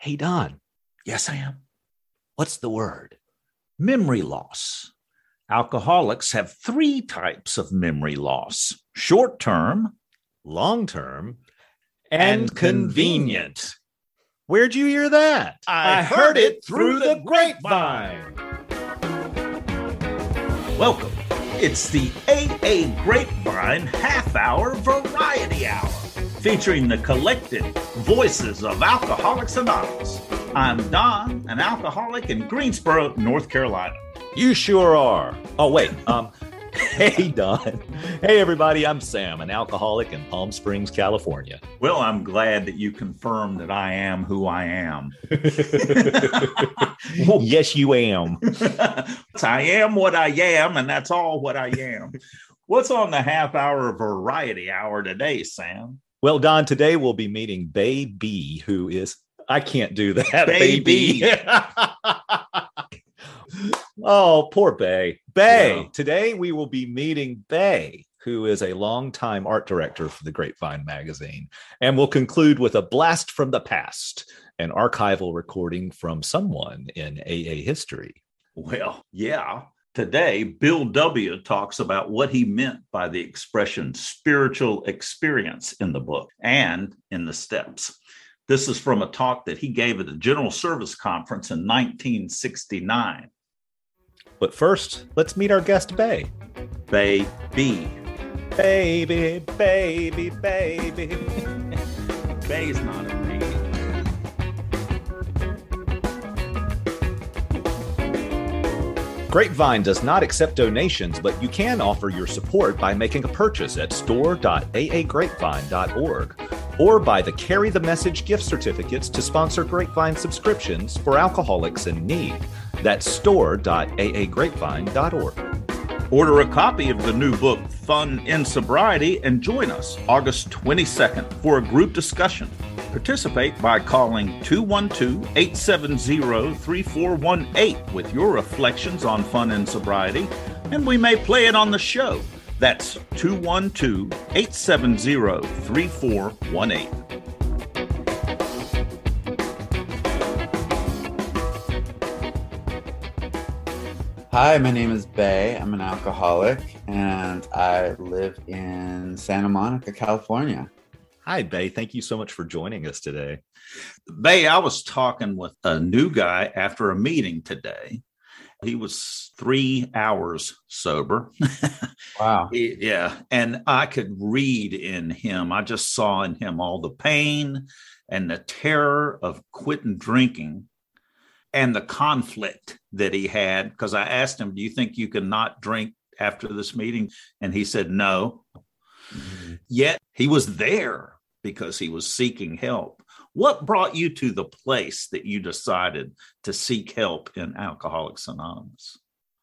Hey, Don, Yes, I am. what's the word? Memory loss. Alcoholics have three types of memory loss short term Long term and convenient. Where'd you hear that? I heard it through the grapevine. Welcome. It's the AA Grapevine Half Hour Variety Hour, featuring the collected voices of Alcoholics Anonymous. I'm Don, an alcoholic in Greensboro, North Carolina. You sure are. Oh, wait. Um, hey, Don. Hey, everybody. I'm Sam, an alcoholic in Palm Springs, California. Well, I'm glad that you confirmed that I am who I am. yes, you am. I am what I am, and that's all what I am. What's on the half hour variety hour today, Sam? Well, Don, today we'll be meeting Bay B, who is, I can't do that, Baby. baby. oh, poor Bay. Bay. Yeah. Today we will be meeting Bay, who is a longtime art director for the Grapevine magazine. And we'll conclude with a blast from the past, an archival recording from someone in AA history. Well, yeah. Today, Bill W. talks about what he meant by the expression spiritual experience in the book and in the steps. This is from a talk that he gave at the General Service Conference in 1969. But first, let's meet our guest, Bay. Bay B. Baby, baby, baby. Bay's not a baby. Grapevine does not accept donations, but you can offer your support by making a purchase at store.aagrapevine.org or by the Carry the Message gift certificates to sponsor Grapevine subscriptions for alcoholics in need. That's store.aagrapevine.org. Order a copy of the new book, Fun in Sobriety, and join us August 22nd for a group discussion. Participate by calling 212 870 3418 with your reflections on fun and sobriety, and we may play it on the show. That's 212 870 3418. Hi, my name is Bay. I'm an alcoholic and I live in Santa Monica, California. Hi, Bay. Thank you so much for joining us today. Bay, I was talking with a new guy after a meeting today. He was three hours sober. Wow. Yeah. And I could read in him, I just saw in him all the pain and the terror of quitting drinking and the conflict that he had. Because I asked him, Do you think you can not drink after this meeting? And he said, No. Mm-hmm. Yet he was there because he was seeking help. What brought you to the place that you decided to seek help in Alcoholics Anonymous?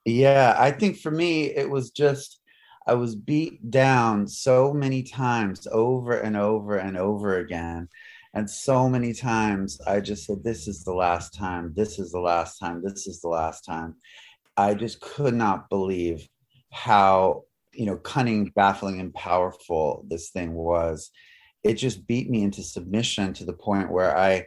Yeah, I think for me, it was just, I was beat down so many times over and over and over again. And so many times I just said, This is the last time. This is the last time. This is the last time. I just could not believe how, you know, cunning, baffling, and powerful this thing was. It just beat me into submission to the point where I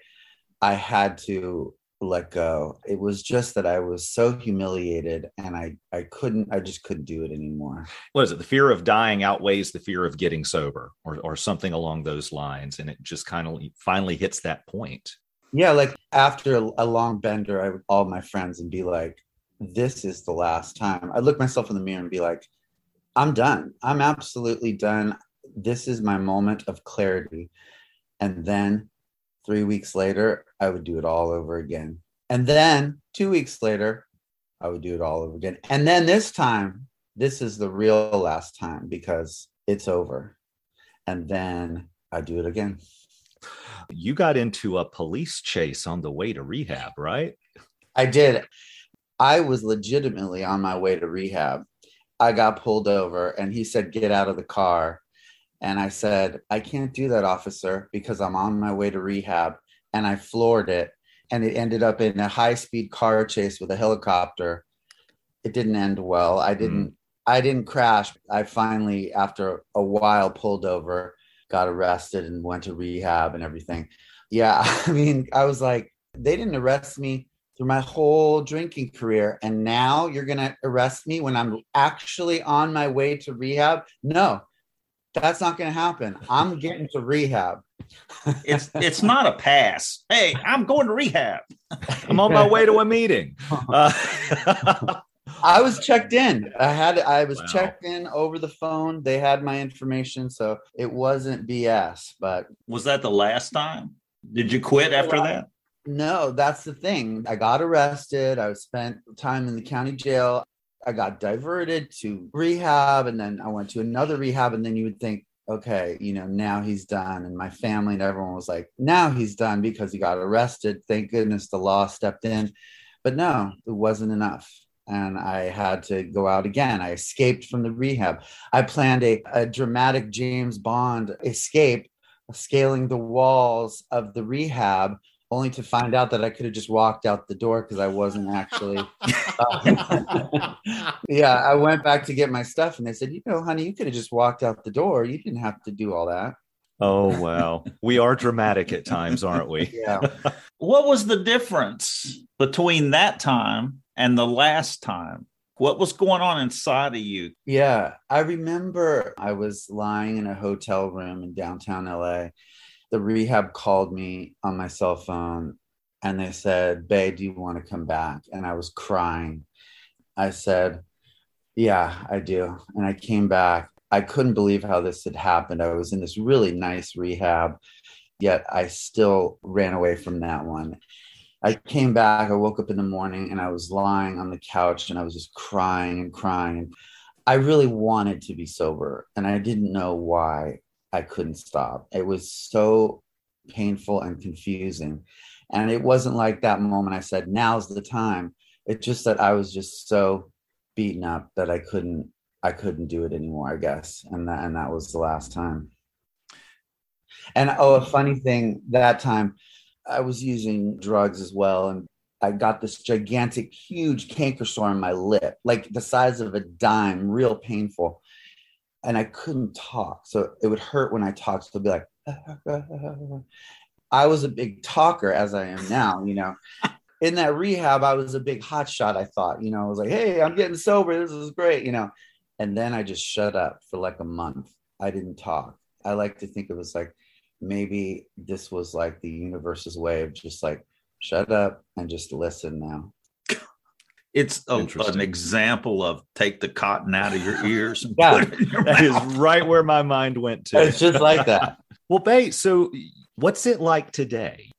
I had to let go. It was just that I was so humiliated and I I couldn't I just couldn't do it anymore. What is it? The fear of dying outweighs the fear of getting sober, or, or something along those lines. And it just kind of finally hits that point. Yeah, like after a, long bender, I would call my friends and be like, "This is the last time." I look myself in the mirror and be like, "I'm done. I'm absolutely done. This is my moment of clarity." And then three weeks later, I would do it all over again. And then two weeks later, I would do it all over again. And then this time, this is the real last time because it's over. And then I do it again. You got into a police chase on the way to rehab, right? I did. I was legitimately on my way to rehab. I got pulled over and he said, Get out of the car. And I said, I can't do that, officer, because I'm on my way to rehab. And I floored it. And it ended up in a high speed car chase with a helicopter. It didn't end well. I mm-hmm. didn't. I didn't crash. I finally, after a while, pulled over, got arrested, and went to rehab and everything. Yeah, I mean, I was like, they didn't arrest me through my whole drinking career. And now you're going to arrest me when I'm actually on my way to rehab? No, that's not going to happen. I'm getting to rehab. it's it's not a pass. Hey, I'm going to rehab. I'm on my way to a meeting. Uh, I was checked in. I had I was wow. checked in over the phone. They had my information, so it wasn't BS. But was that the last time? Did you quit after that? No, that's the thing. I got arrested. I spent time in the county jail. I got diverted to rehab, and then I went to another rehab. And then you would think, okay, you know, now he's done. And my family and everyone was like, now he's done because he got arrested. Thank goodness the law stepped in. But no, it wasn't enough and I had to go out again. I escaped from the rehab. I planned a, a dramatic James Bond escape, scaling the walls of the rehab, only to find out that I could have just walked out the door because I wasn't actually. Uh, yeah, I went back to get my stuff, and they said, "You know, honey, you could have just walked out the door. You didn't have to do all that." Oh wow, we are dramatic at times, aren't we? Yeah. what was the difference between that time and the last time? What was going on inside of you? Yeah, I remember I was lying in a hotel room in downtown LA. The rehab called me on my cell phone and they said, Babe, do you want to come back? And I was crying. I said, Yeah, I do. And I came back. I couldn't believe how this had happened. I was in this really nice rehab, yet I still ran away from that one. I came back, I woke up in the morning and I was lying on the couch and I was just crying and crying. I really wanted to be sober and I didn't know why I couldn't stop. It was so painful and confusing. And it wasn't like that moment I said, now's the time. It's just that I was just so beaten up that I couldn't I couldn't do it anymore, I guess. And that and that was the last time. And oh, a funny thing that time I was using drugs as well. And I got this gigantic, huge canker sore on my lip, like the size of a dime, real painful. And I couldn't talk. So it would hurt when I talked. So it'd be like, I was a big talker as I am now, you know. In that rehab, I was a big hotshot, I thought, you know, I was like, hey, I'm getting sober. This is great, you know. And then I just shut up for like a month. I didn't talk. I like to think it was like maybe this was like the universe's way of just like shut up and just listen now it's a, an example of take the cotton out of your ears and yeah, put it in your that mouth. is right where my mind went to it's just like that well Bay, so what's it like today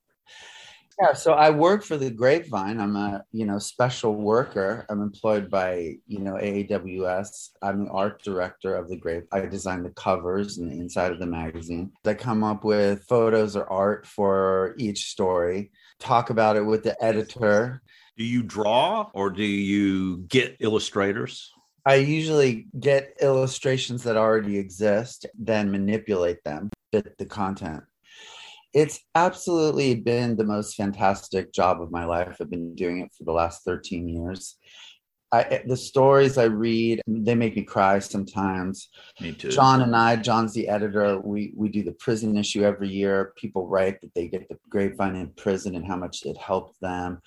yeah, so I work for the Grapevine. I'm a you know special worker. I'm employed by you know AAWS. I'm the art director of the Grape. I design the covers and the inside of the magazine. I come up with photos or art for each story. Talk about it with the editor. Do you draw or do you get illustrators? I usually get illustrations that already exist, then manipulate them, fit the content it's absolutely been the most fantastic job of my life. I've been doing it for the last 13 years. I, eh, the stories I read, they make me cry sometimes. Me too. John and I, John's the editor. We we do the prison issue every year. People write that they get the grapevine in prison and how much it helped them.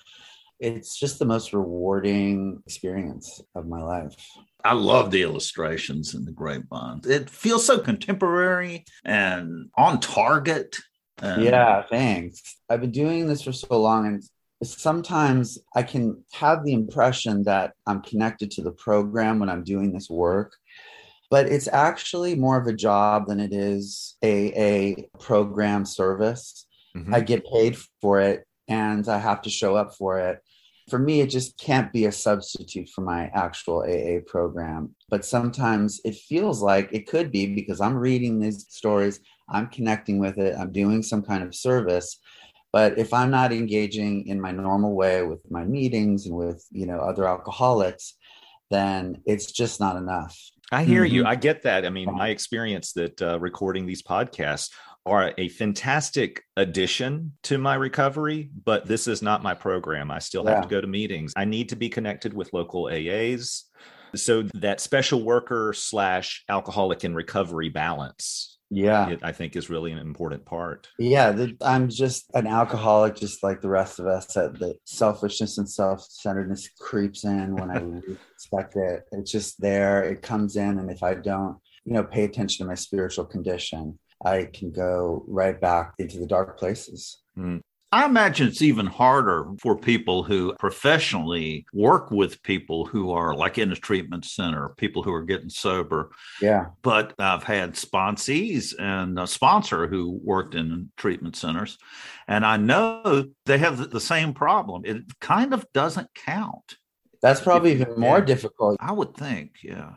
It's just the most rewarding experience of my life. I love the illustrations in the grapevine. It feels so contemporary and on target. Um, yeah, thanks. I've been doing this for so long, and sometimes I can have the impression that I'm connected to the program when I'm doing this work, but it's actually more of a job than it is a, a program service. Mm-hmm. I get paid for it and I have to show up for it. For me, it just can't be a substitute for my actual AA program. But sometimes it feels like it could be because I'm reading these stories, I'm connecting with it, I'm doing some kind of service. But if I'm not engaging in my normal way with my meetings and with, you know, other alcoholics, then it's just not enough. I hear mm-hmm. you. I get that. I mean, my experience that uh, recording these podcasts are a fantastic addition to my recovery, but this is not my program. I still have to go to meetings. I need to be connected with local AAs. So that special worker slash alcoholic in recovery balance Yeah. it, I think is really an important part. Yeah, the, I'm just an alcoholic, just like the rest of us. That the selfishness and self-centeredness creeps in when I least expect it. It's just there. It comes in, and if I don't, you know, pay attention to my spiritual condition, I can go right back into the dark places. Hmm. I imagine it's even harder for people who professionally work with people who are like in a treatment center, people who are getting sober. Yeah, But I've had sponsees and a sponsor who worked in treatment centers, and I know they have the same problem. It kind of doesn't count. that's probably even more Yeah. difficult. I would think, yeah.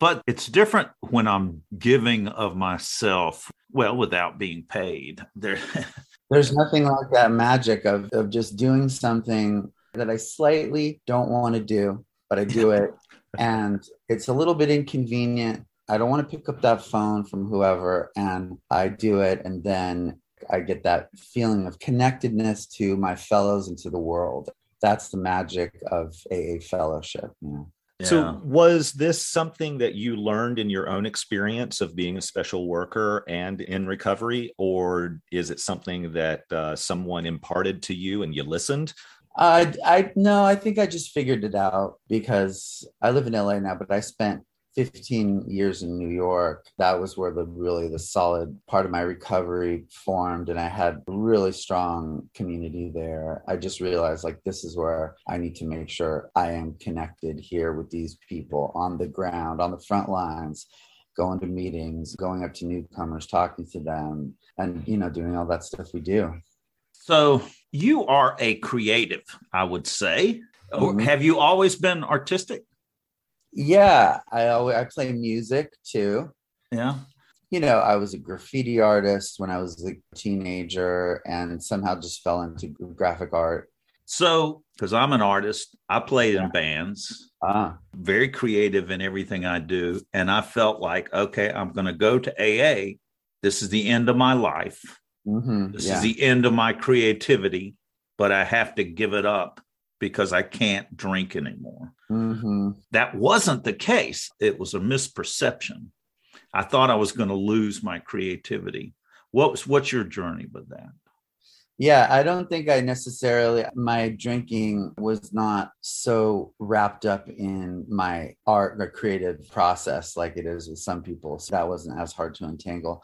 But it's different when I'm giving of myself, well, without being paid. There, There's nothing like that magic of, of just doing something that I slightly don't want to do, but I do it. and it's a little bit inconvenient. I don't want to pick up that phone from whoever, and I do it. And then I get that feeling of connectedness to my fellows and to the world. That's the magic of AA fellowship. Yeah. So, was this something that you learned in your own experience of being a special worker and in recovery, or is it something that uh, someone imparted to you and you listened? I, I no, I think I just figured it out because I live in LA now, but I spent 15 years in New York. That was where the really the solid part of my recovery formed, and I had really strong community there. I just realized like this is where I need to make sure I am connected here with these people on the ground, on the front lines, going to meetings, going up to newcomers, talking to them, and you know, doing all that stuff we do. So you are a creative, I would say. Mhm. Have you always been artistic? Yeah, I always I play music too. Yeah. You know, I was a graffiti artist when I was a teenager and somehow just fell into graphic art. So, because I'm an artist, I played Yeah. in bands, Ah, very creative in everything I do. And I felt like, okay, I'm going to go to AA. This is the end of my life. mhm, This yeah. is the end of my creativity, but I have to give it up because I can't drink anymore. hmm That wasn't the case. It was a misperception. I thought I was going to lose my creativity. What was what's your journey with that? Yeah, I don't think I necessarily, my drinking was not so wrapped up in my art or creative process like it is with some people. So that wasn't as hard to untangle.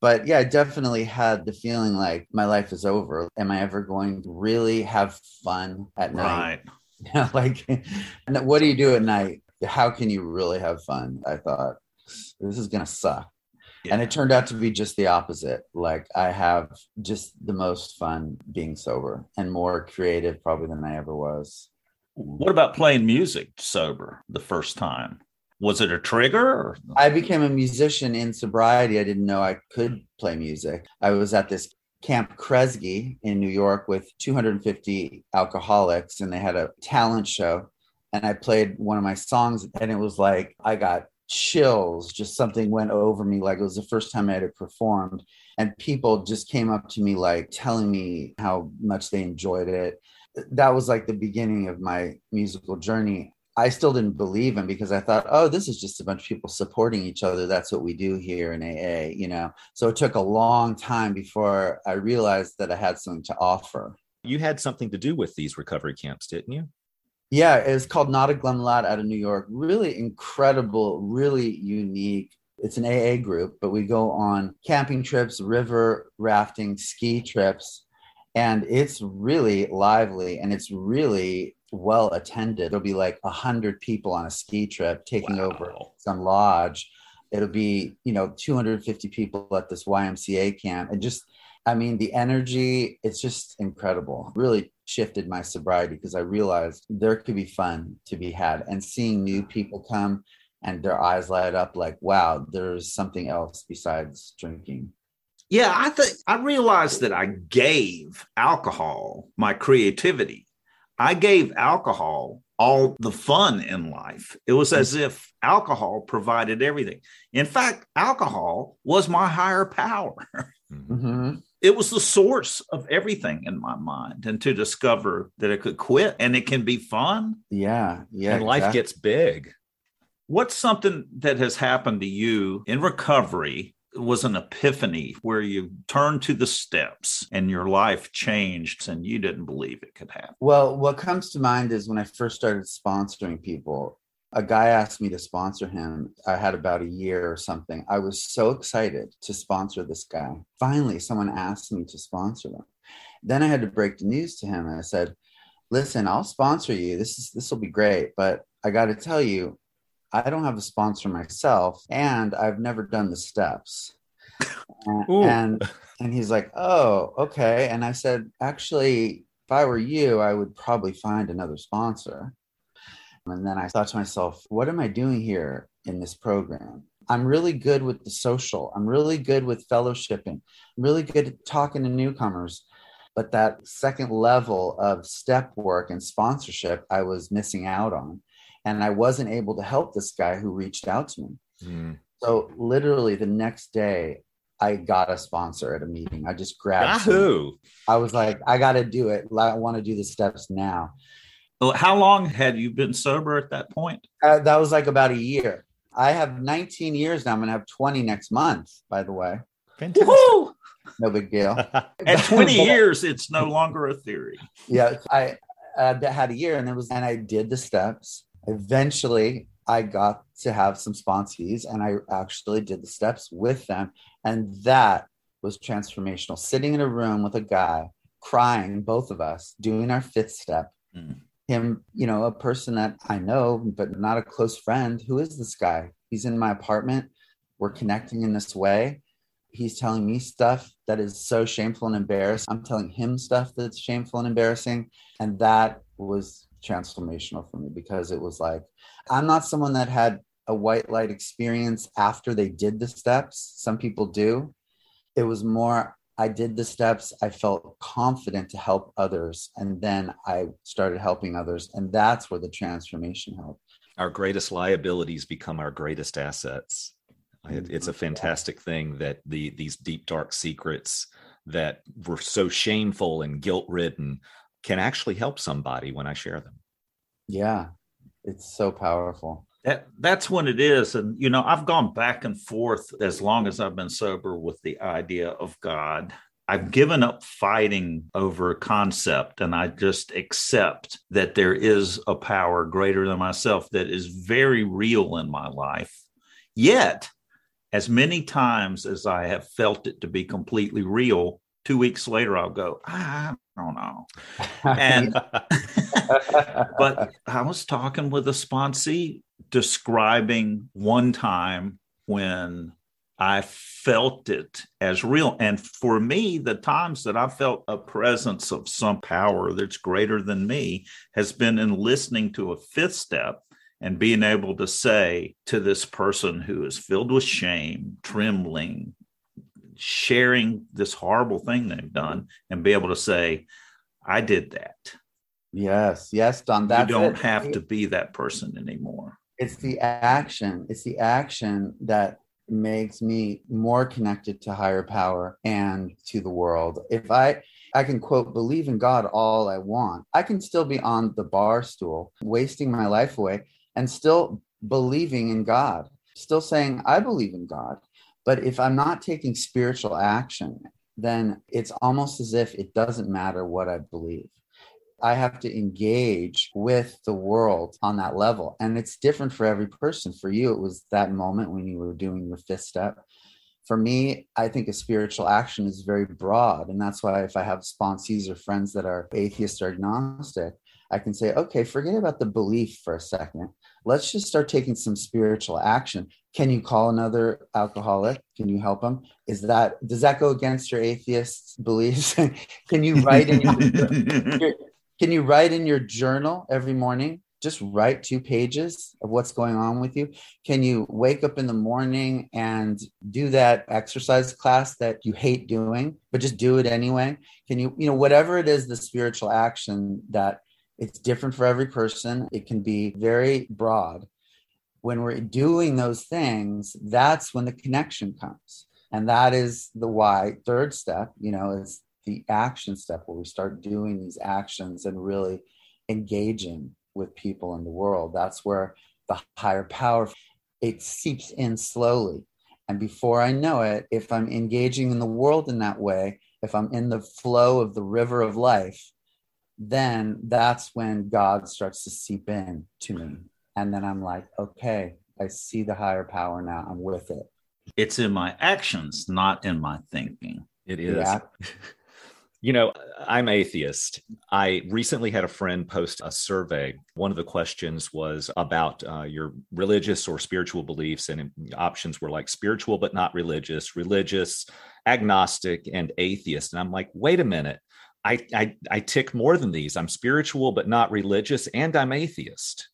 But yeah, I definitely had the feeling like my life is over. Am I ever going to really have fun at night? Yeah, like what do you do at night? How can you really have fun? I thought this is gonna suck. And it turned out to be just the opposite. Like I have just the most fun being sober and more creative probably than I ever was. What about playing music sober the first time? Was it a trigger? I became a musician in sobriety. I didn't know I could play music. I was at this Camp Kresge in New York with 250 alcoholics, and they had a talent show. And I played one of my songs, and it was like I got chills. Just something went over me, like it was the first time I had it performed. And people just came up to me, like telling me how much they enjoyed it. That was like the beginning of my musical journey. I still didn't believe him because I thought, oh, this is just a bunch of people supporting each other. That's what we do here in AA, you know. So it took a long time before I realized that I had something to offer. You had something to do with these recovery camps, didn't you? Yeah, it was called Not a Glum Lot out of New York. Really incredible, really unique. It's an AA group, but we go on camping trips, river rafting, ski trips, and it's really lively and it's really well attended. There'll be like a hundred people on a ski trip taking over some lodge. It'll be, you know, 250 people at this YMCA camp. And just, I mean, the energy, it's just incredible. Really shifted my sobriety because I realized there could be fun to be had. And seeing new people come and their eyes light up like, wow, there's something else besides drinking. Yeah, I think I realized that I gave alcohol my creativity. I gave alcohol all the fun in life. It was as if alcohol provided everything. In fact, alcohol was my higher power. hmm It was the source of everything in my mind. And to discover that it could quit and it can be fun. Yeah. Yeah. and life exactly. gets big. What's something that has happened to you in recovery was an epiphany where you turned to the steps and your life changed and you didn't believe it could happen? Well, what comes to mind is when I first started sponsoring people, a guy asked me to sponsor him. I had about a year or something. I was so excited to sponsor this guy. Finally, someone asked me to sponsor them. Then I had to break the news to him. And I said, listen, I'll sponsor you. This is this will be great, but I got to tell you, I don't have a sponsor myself, and I've never done the steps. and and he's like, oh, okay. And I said, actually, if I were you, I would probably find another sponsor. And then I thought to myself, what am I doing here in this program? I'm really good with the social. I'm really good with fellowshipping. I'm really good at talking to newcomers. But that second level of step work and sponsorship, I was missing out on. And I wasn't able to help this guy who reached out to me. Mm. So, literally, the next day, I got a sponsor at a meeting. I just grabbed. Yahoo! I was like, I got to do it. I want to do the steps now. Well, how long had you been sober at that point? Uh, that was like about a year. I have 19 years now. I'm going to have 20 next month, by the way. Fantastic. No big deal. At 20 years, it's no longer a theory. Yeah, I uh, had a year, and it was, and I did the steps. Eventually, I got to have some sponsees, and I actually did the steps with them, and that was transformational. Sitting in a room with a guy, crying, both of us, doing our fifth step. Mm him, you know, a person that I know, but not a close friend. Who is this guy? He's in my apartment. We're connecting in this way. He's telling me stuff that is so shameful and embarrassing. I'm telling him stuff that's shameful and embarrassing. And that was transformational for me because it was like, I'm not someone that had a white light experience after they did the steps. Some people do. It was more, I did the steps. I felt confident to help others. And then I started helping others. And that's where the transformation helped. Our greatest liabilities become our greatest assets. It, it's a mm-hmm. fantastic thing that the these deep dark secrets that were so shameful and guilt ridden can actually help somebody when I share them. Yeah, it's so powerful. That, that's when it is. And, you know, I've gone back and forth as long as I've been sober with the idea of God. I've given up fighting over a concept and I just accept that there is a power greater than myself that is very real in my life. Yet, as many times as I have felt it to be completely real, two weeks later I'll go, I Oh, don't know. And but I was talking with a sponsee describing one time when I felt it as real. And for me, the times that I felt a presence of some power that's greater than me has been in listening to a fifth step and being able to say to this person who is filled with shame, trembling, sharing this horrible thing they've done, and be able to say, I did that. Yes, yes, Don. That you don't it. have to be that person anymore it's the action it's the action that makes me more connected to higher power and to the world if i i can quote believe in god all i want i can still be on the bar stool wasting my life away and still believing in god still saying i believe in god but if i'm not taking spiritual action then it's almost as if it doesn't matter what i believe I have to engage with the world on that level. And it's different for every person. For you, it was that moment when you were doing your fifth step. For me, I think a spiritual action is very broad. And that's why if I have sponsees or friends that are atheist or agnostic, I can say, okay, forget about the belief for a second. Let's just start taking some spiritual action. Can you call another alcoholic? Can you help them? Is that does that go against your atheist beliefs? Can you write in your, Can you write in your journal every morning? Just write two pages of what's going on with you. Can you wake up in the morning and do that exercise class that you hate doing, but just do it anyway? Can you, you know, whatever it is, the spiritual action that it's different for every person, it can be very broad. When we're doing those things, that's when the connection comes. And that is the why third step, you know, is the action step where we start doing these actions and really engaging with people in the world that's where the higher power it seeps in slowly And before I know it, if I'm engaging in the world in that way, if I'm in the flow of the river of life, then that's when God starts to seep in to me. And then I'm like, okay, I see the higher power now. I'm with it. It's in my actions, not in my thinking. It is. Yeah. You know, I'm atheist. I recently had a friend post a survey. One of the questions was about uh, your religious or spiritual beliefs, and options were like spiritual but not religious, religious, agnostic, and atheist. And I'm like, wait a minute. I, I, I tick more than these. I'm spiritual but not religious, and I'm atheist.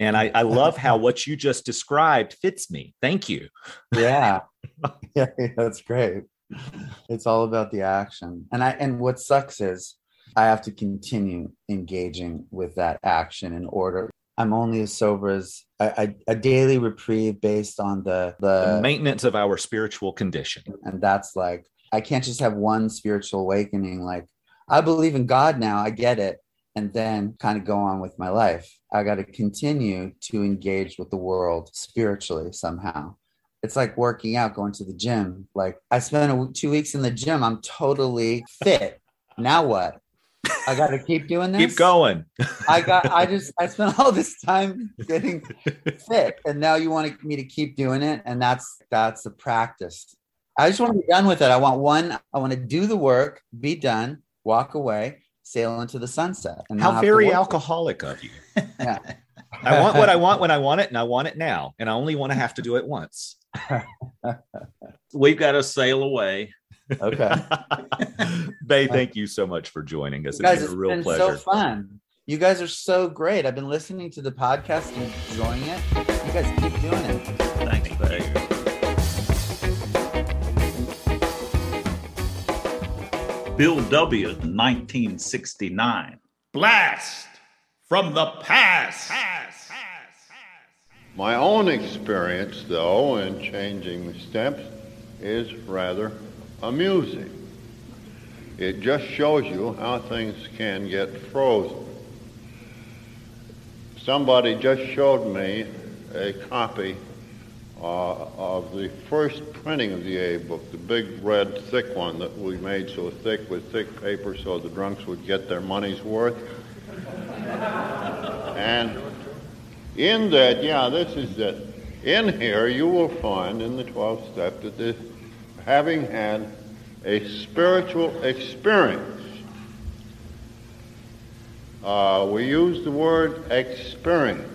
And I, I love how what you just described fits me. Thank you. Yeah. yeah, that's great it's all about the action. And I and what sucks is I have to continue engaging with that action in order. I'm only as sober as a, a daily reprieve based on the, the the maintenance of our spiritual condition. And that's like I can't just have one spiritual awakening. Like I believe in God now. I get it and then kind of go on with my life. I got to continue to engage with the world spiritually somehow it's like working out, going to the gym. Like I spent a, two weeks in the gym. I'm totally fit. now what? I got to keep doing this. Keep going. I got. I just. I spent all this time getting fit, and now you want me to keep doing it, and that's that's the practice. I just want to be done with it. I want one. I want to do the work, be done, walk away, sail into the sunset. And how very alcoholic of you. yeah. I want what I want when I want it, and I want it now, and I only want to have to do it once. We've got to sail away. Okay. Bay, thank you so much for joining us. You guys, it's been a real been pleasure. so fun. You guys are so great. I've been listening to the podcast and enjoying it. You guys keep doing it. Bill W. 1969. Blast from the past. My own experience, though, in changing the steps is rather amusing. It just shows you how things can get frozen. Somebody just showed me a copy uh, of the first printing of the A book, the big red thick one that we made so thick with thick paper so the drunks would get their money's worth. and in that, yeah, this is that. In here, you will find in the 12th step that this, having had a spiritual experience, uh, we use the word experience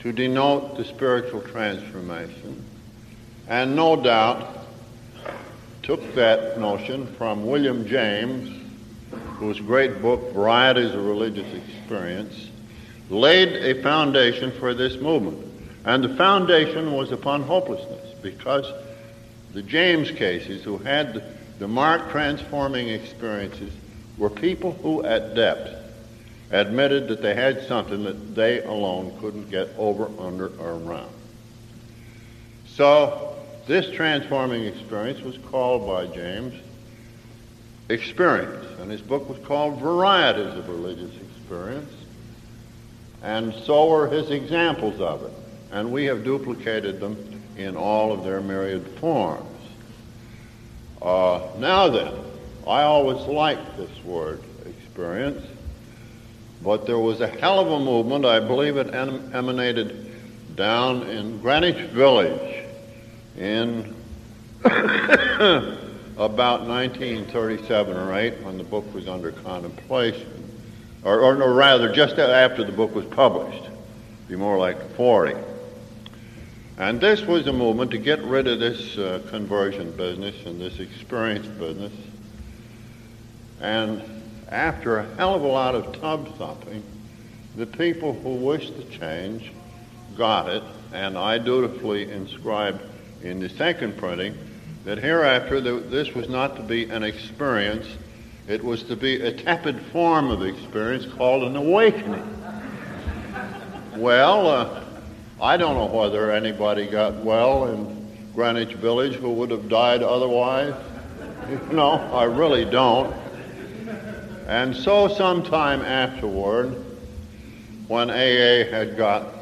to denote the spiritual transformation, and no doubt took that notion from William James, whose great book, Varieties of Religious Experience, laid a foundation for this movement. And the foundation was upon hopelessness because the James cases, who had the marked transforming experiences, were people who, at depth, admitted that they had something that they alone couldn't get over, under, or around. So, this transforming experience was called by James experience, and his book was called Varieties of Religious Experience. And so are his examples of it. And we have duplicated them in all of their myriad forms. Uh, now then, I always liked this word, experience, but there was a hell of a movement. I believe it em- emanated down in Greenwich Village in about 1937 or 8 when the book was under contemplation or, or, or rather just after the book was published, be more like 40. And this was a movement to get rid of this uh, conversion business and this experience business. And after a hell of a lot of tub thumping, the people who wished to change got it, and I dutifully inscribed in the second printing that hereafter this was not to be an experience it was to be a tepid form of experience called an awakening. Well, uh, I don't know whether anybody got well in Greenwich Village who would have died otherwise. No, I really don't. And so, sometime afterward, when AA had got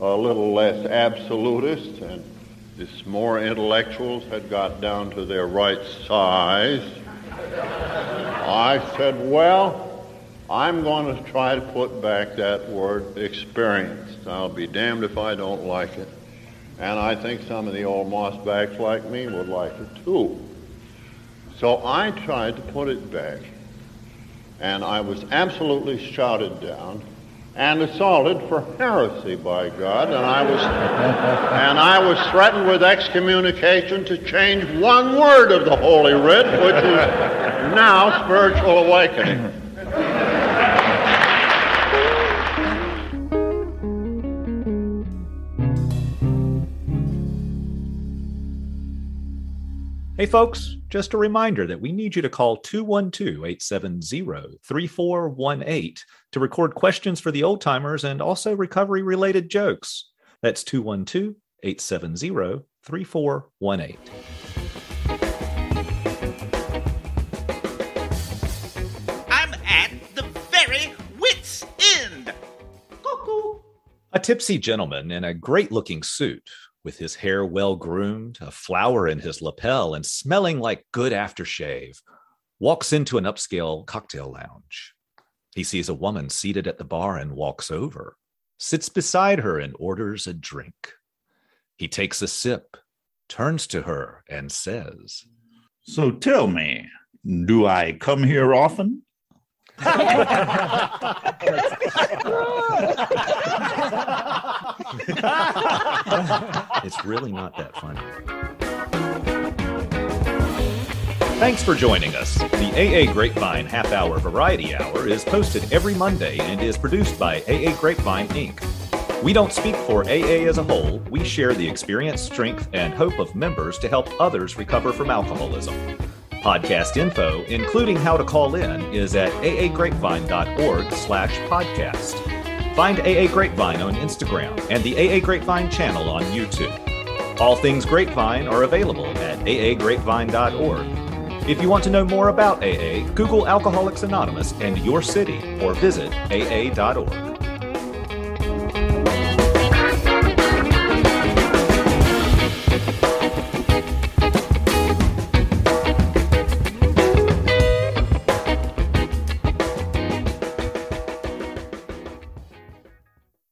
a little less absolutist and this more intellectuals had got down to their right size, I said, well, I'm going to try to put back that word experience. I'll be damned if I don't like it. And I think some of the old mossbacks like me would like it too. So I tried to put it back. And I was absolutely shouted down and assaulted for heresy by God, and I was and I was threatened with excommunication to change one word of the Holy Writ, which is now spiritual awakening. Hey, folks, just a reminder that we need you to call 212 870 3418 to record questions for the old timers and also recovery related jokes. That's 212 870 3418. I'm at the very wit's end. Cuckoo. A tipsy gentleman in a great looking suit, with his hair well groomed, a flower in his lapel, and smelling like good aftershave, walks into an upscale cocktail lounge. He sees a woman seated at the bar and walks over, sits beside her, and orders a drink. He takes a sip, turns to her, and says, So tell me, do I come here often? It's really not that funny. Thanks for joining us. The AA Grapevine Half Hour Variety Hour is posted every Monday and is produced by AA Grapevine Inc. We don't speak for AA as a whole, we share the experience, strength, and hope of members to help others recover from alcoholism. Podcast info, including how to call in, is at aagrapevine.org slash podcast. Find AA Grapevine on Instagram and the AA Grapevine channel on YouTube. All things Grapevine are available at aagrapevine.org. If you want to know more about AA, Google Alcoholics Anonymous and your city or visit aa.org.